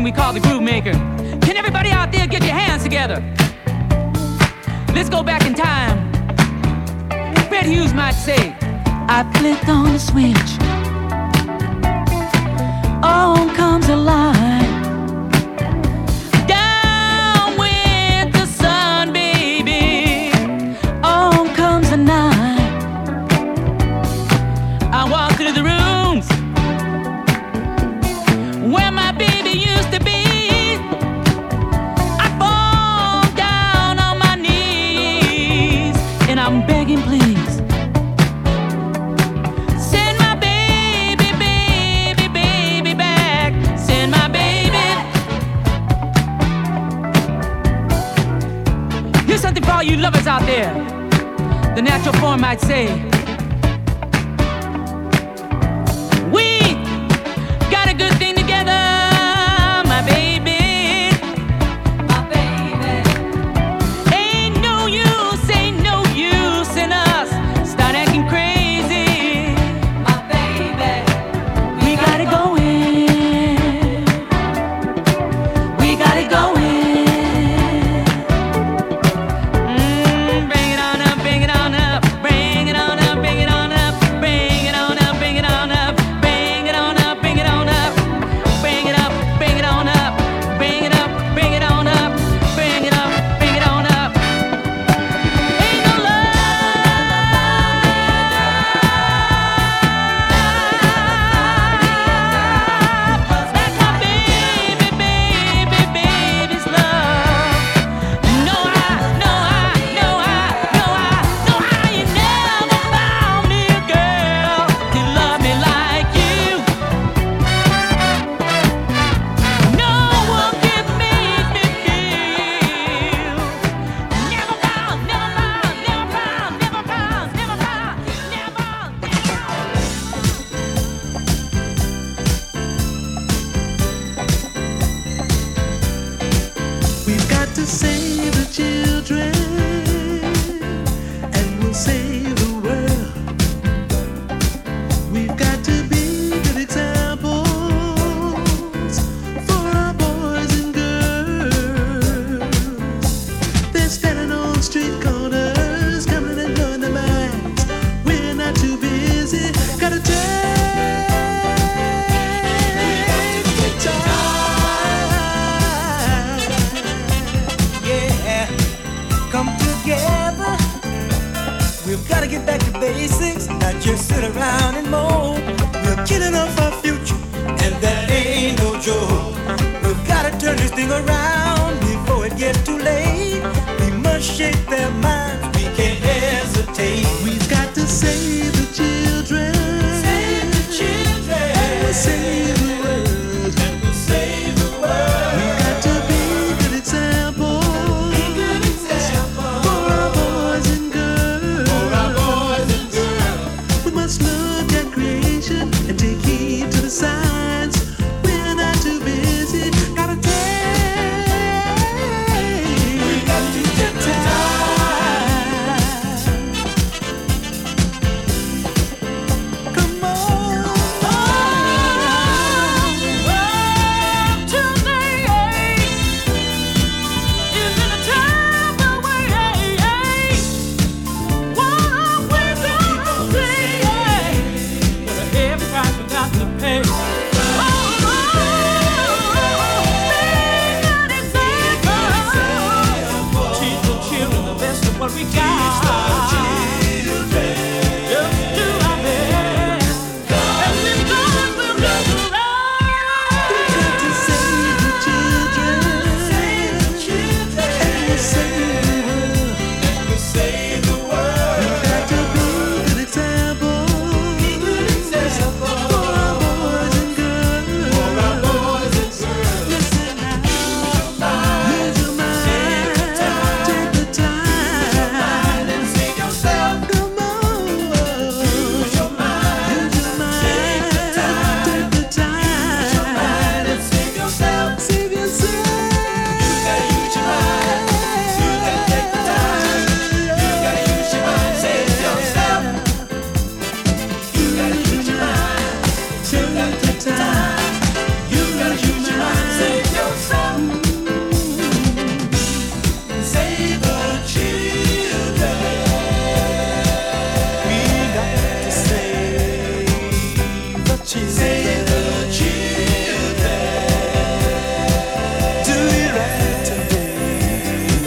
thing we call the groove maker. Can everybody out there get your hands together? Let's go back in time. Fred Hughes might say, I flipped on the switch. On comes alive.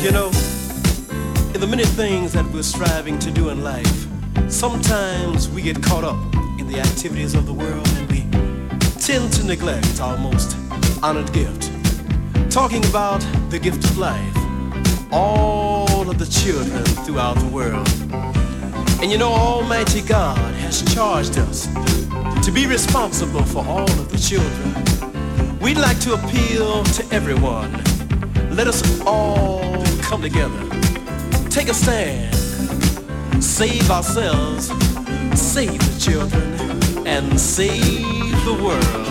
You know, in the many things that we're striving to do in life, sometimes we get caught up in the activities of the world and we tend to neglect our most honored gift. Talking about the gift of life, all of the children throughout the world. And you know, Almighty God has charged us to be responsible for all of the children. We'd like to appeal to everyone. Let us all come together. Take a stand. Save ourselves. Save the children. And save the world.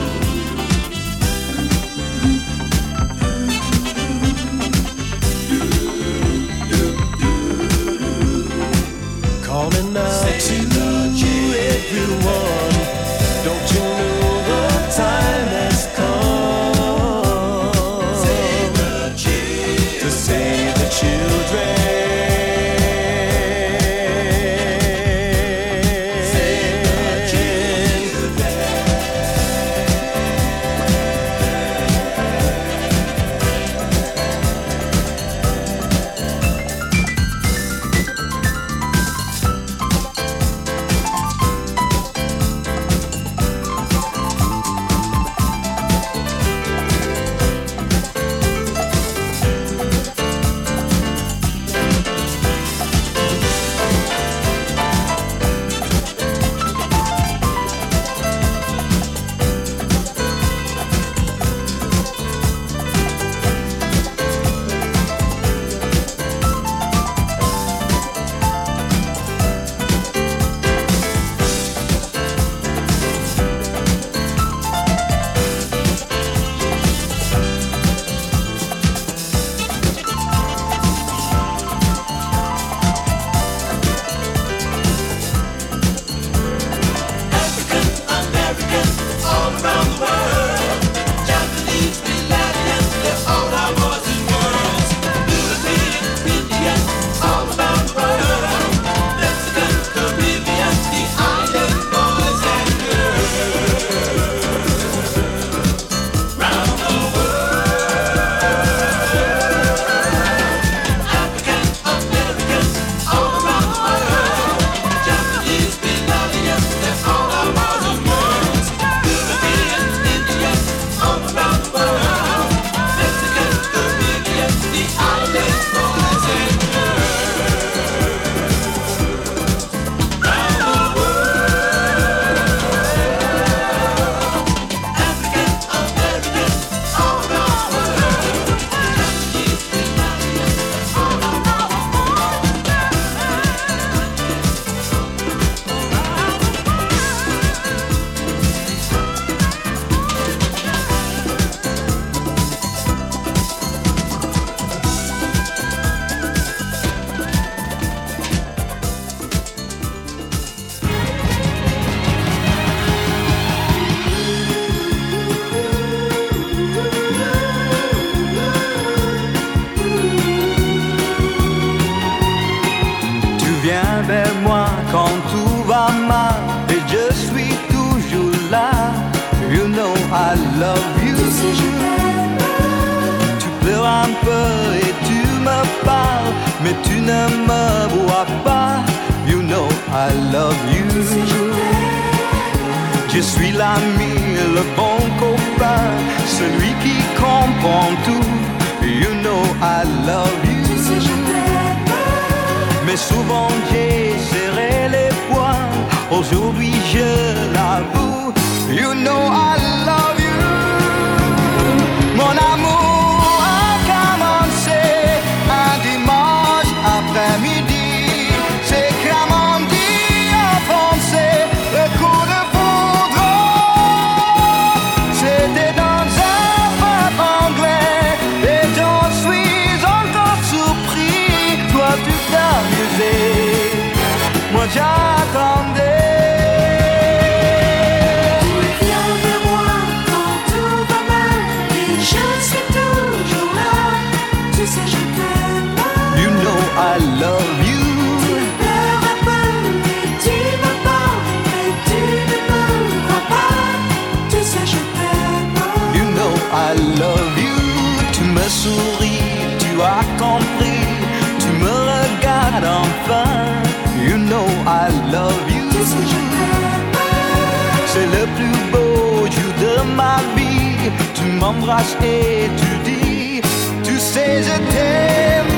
Calling out to everyone. Viens vers moi quand tout va mal et je suis toujours là. You know I love you. Tu pleures un peu et tu me parles, mais tu ne me vois pas. You know I love you. Je suis l'ami, le bon copain, celui qui comprend tout. You know I love you. Mais souvent j'ai serré les poings, aujourd'hui je l'avoue. You know I love you. Mon amour a commencé un dimanche après-midi. C'est on dit en français, le coup de foudre. C'était dans un pub anglais et j'en suis encore surpris. Toi tu t'amusais, moi j'attendais. Reviens vers moi quand tout va mal et je suis toujours là. Tu sais, je t'aime. You. Tu pleures un peu et tu me parles, mais tu ne me crois pas. Tu sais, je t'aime. You. Tu me souris. ma vie, tu m'embrasses et tu dis, tu sais je t'aime.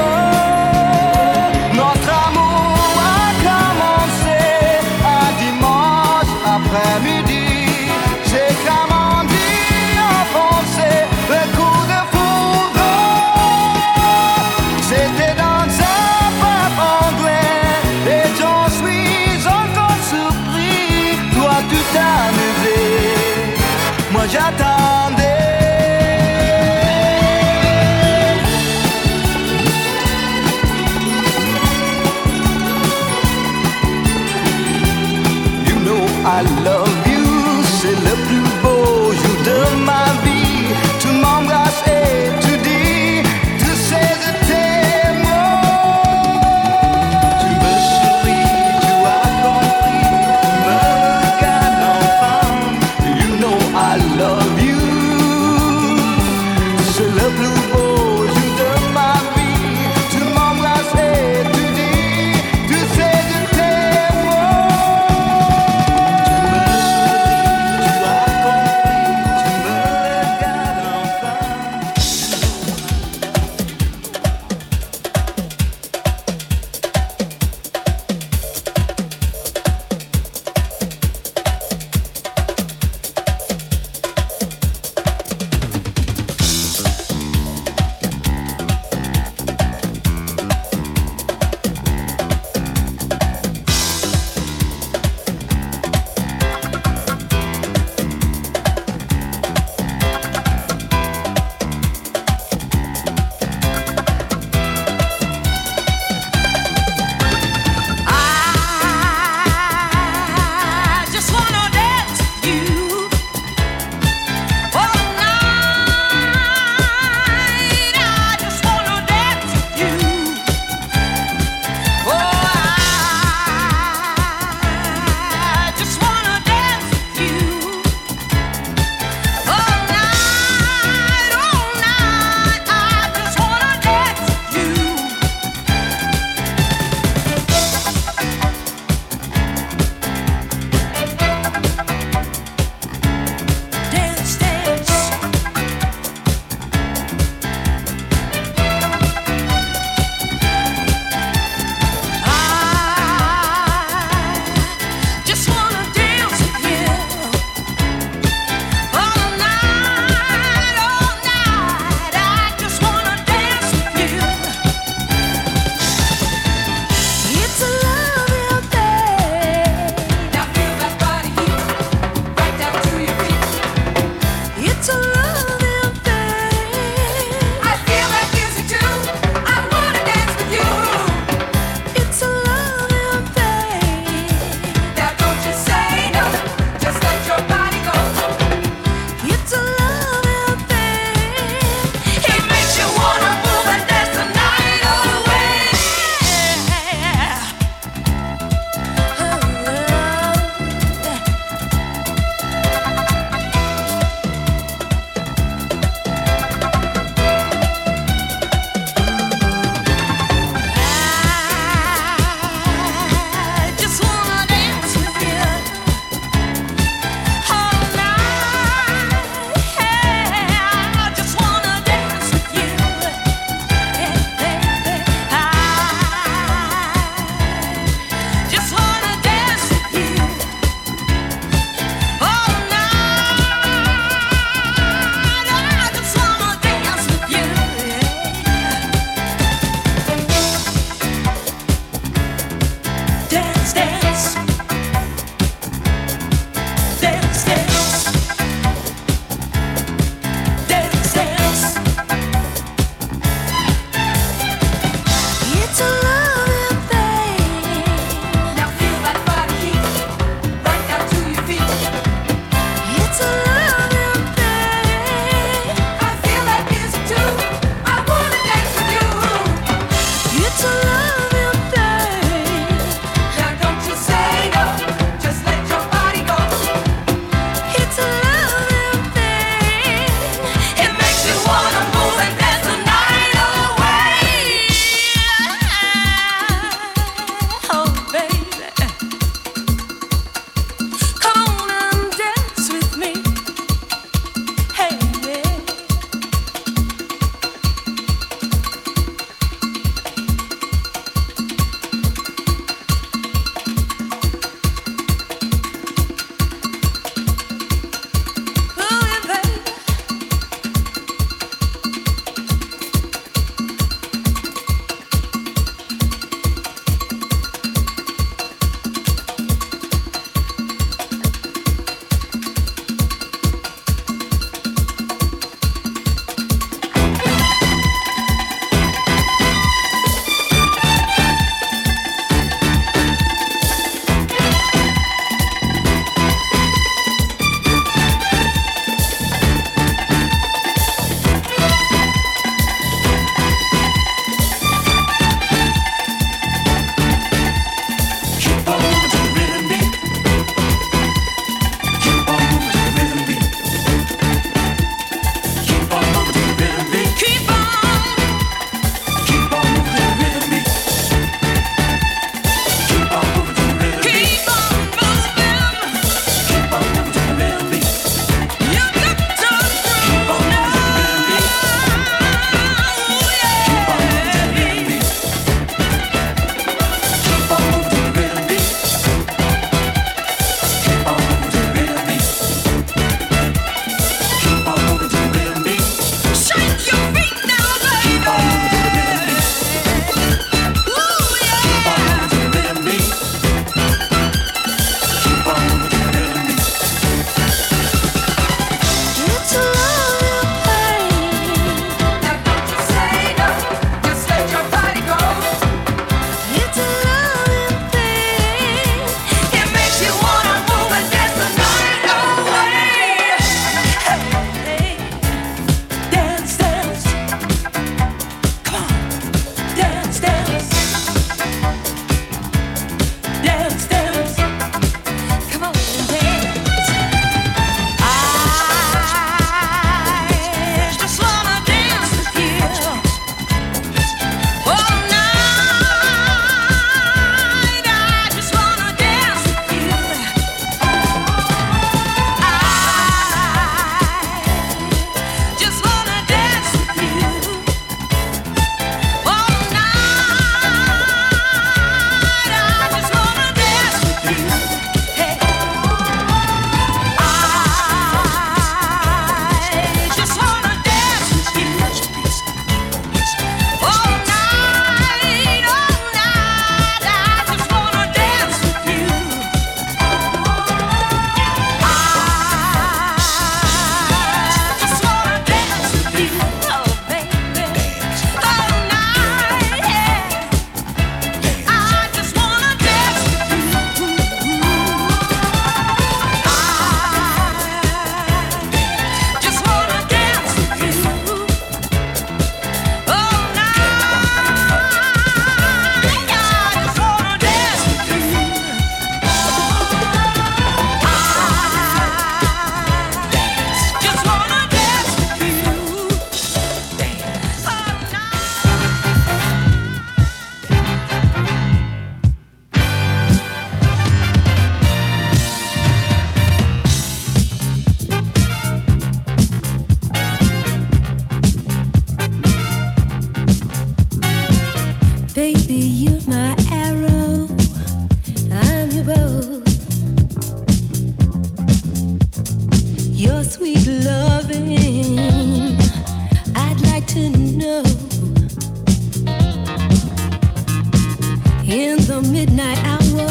midnight hour.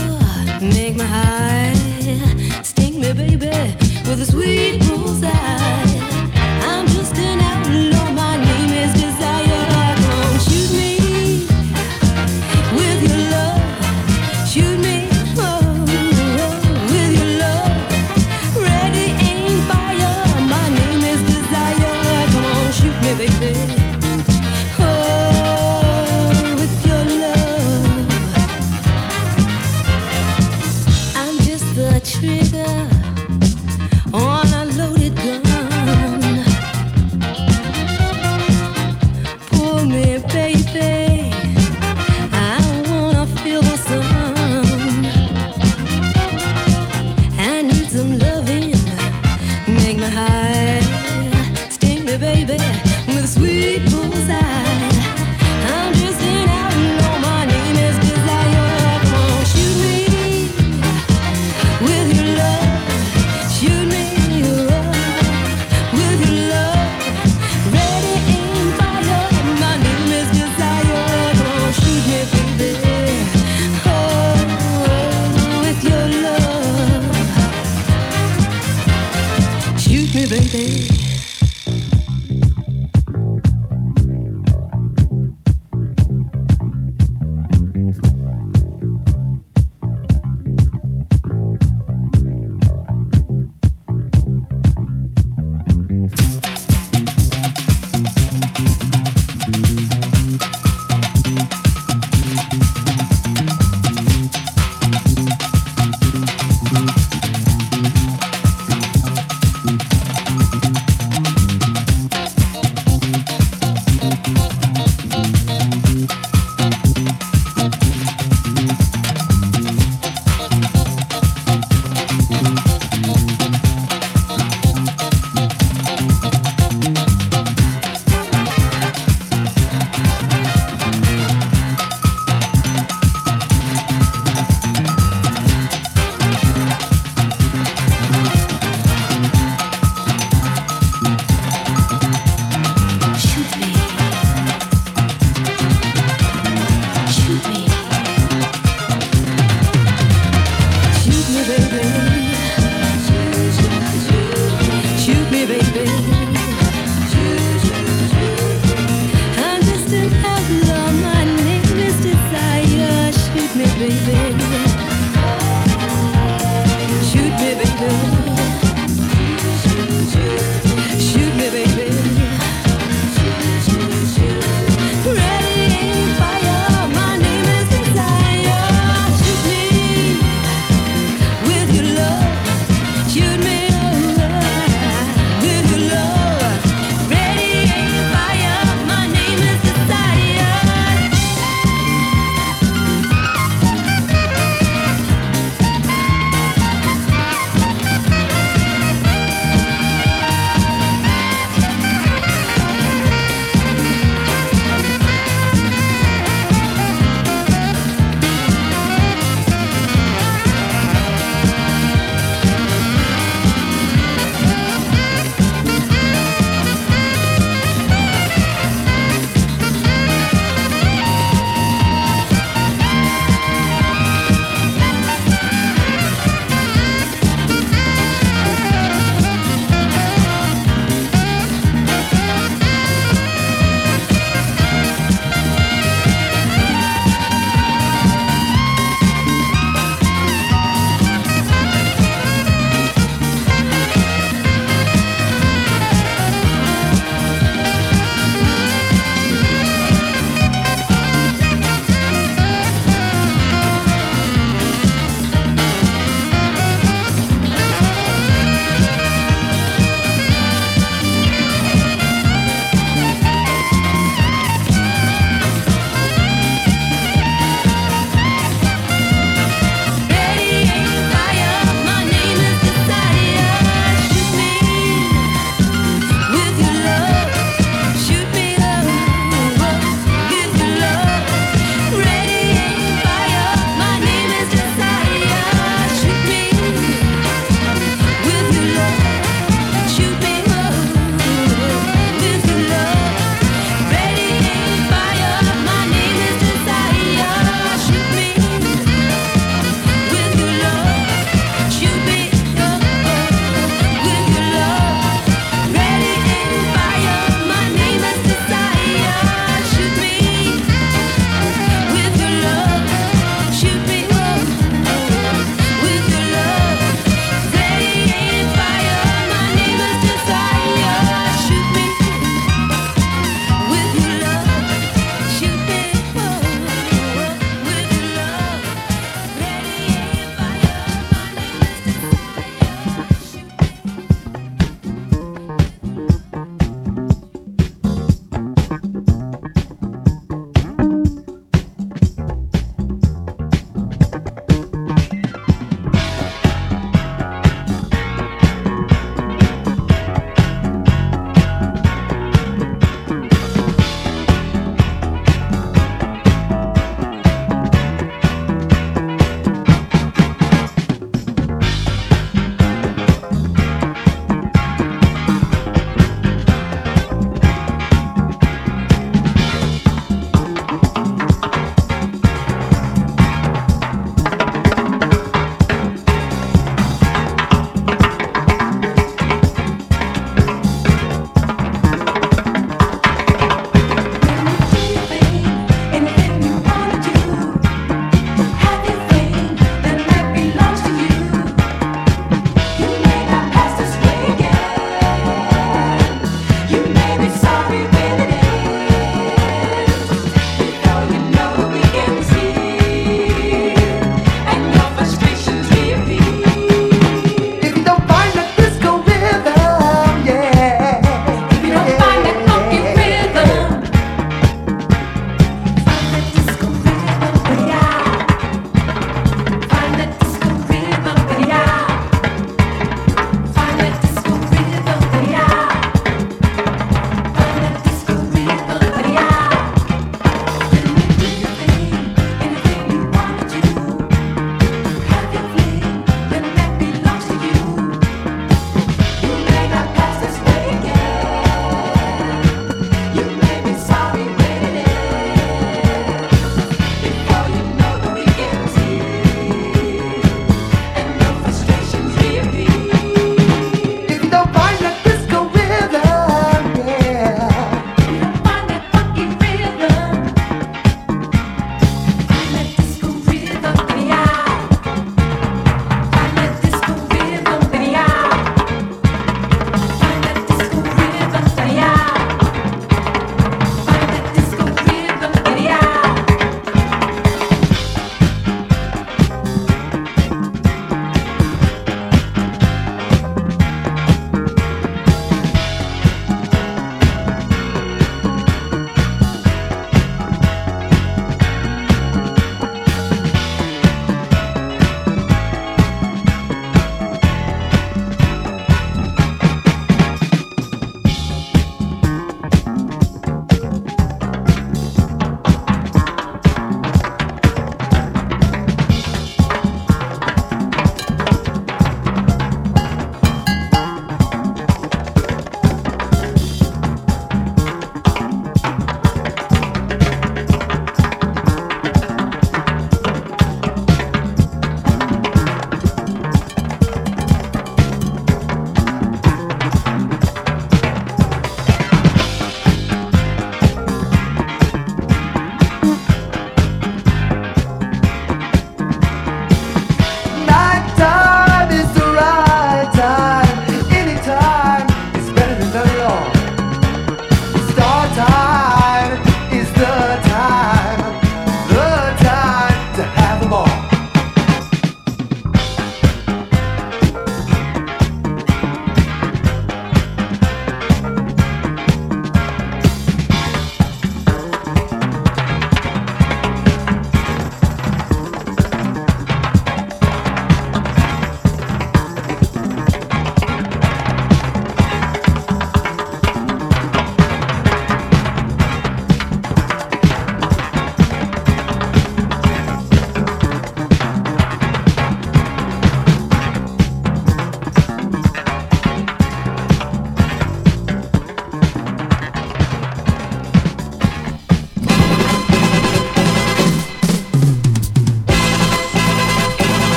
Make my high, stink me, baby, with a sweet bullseye. I'm just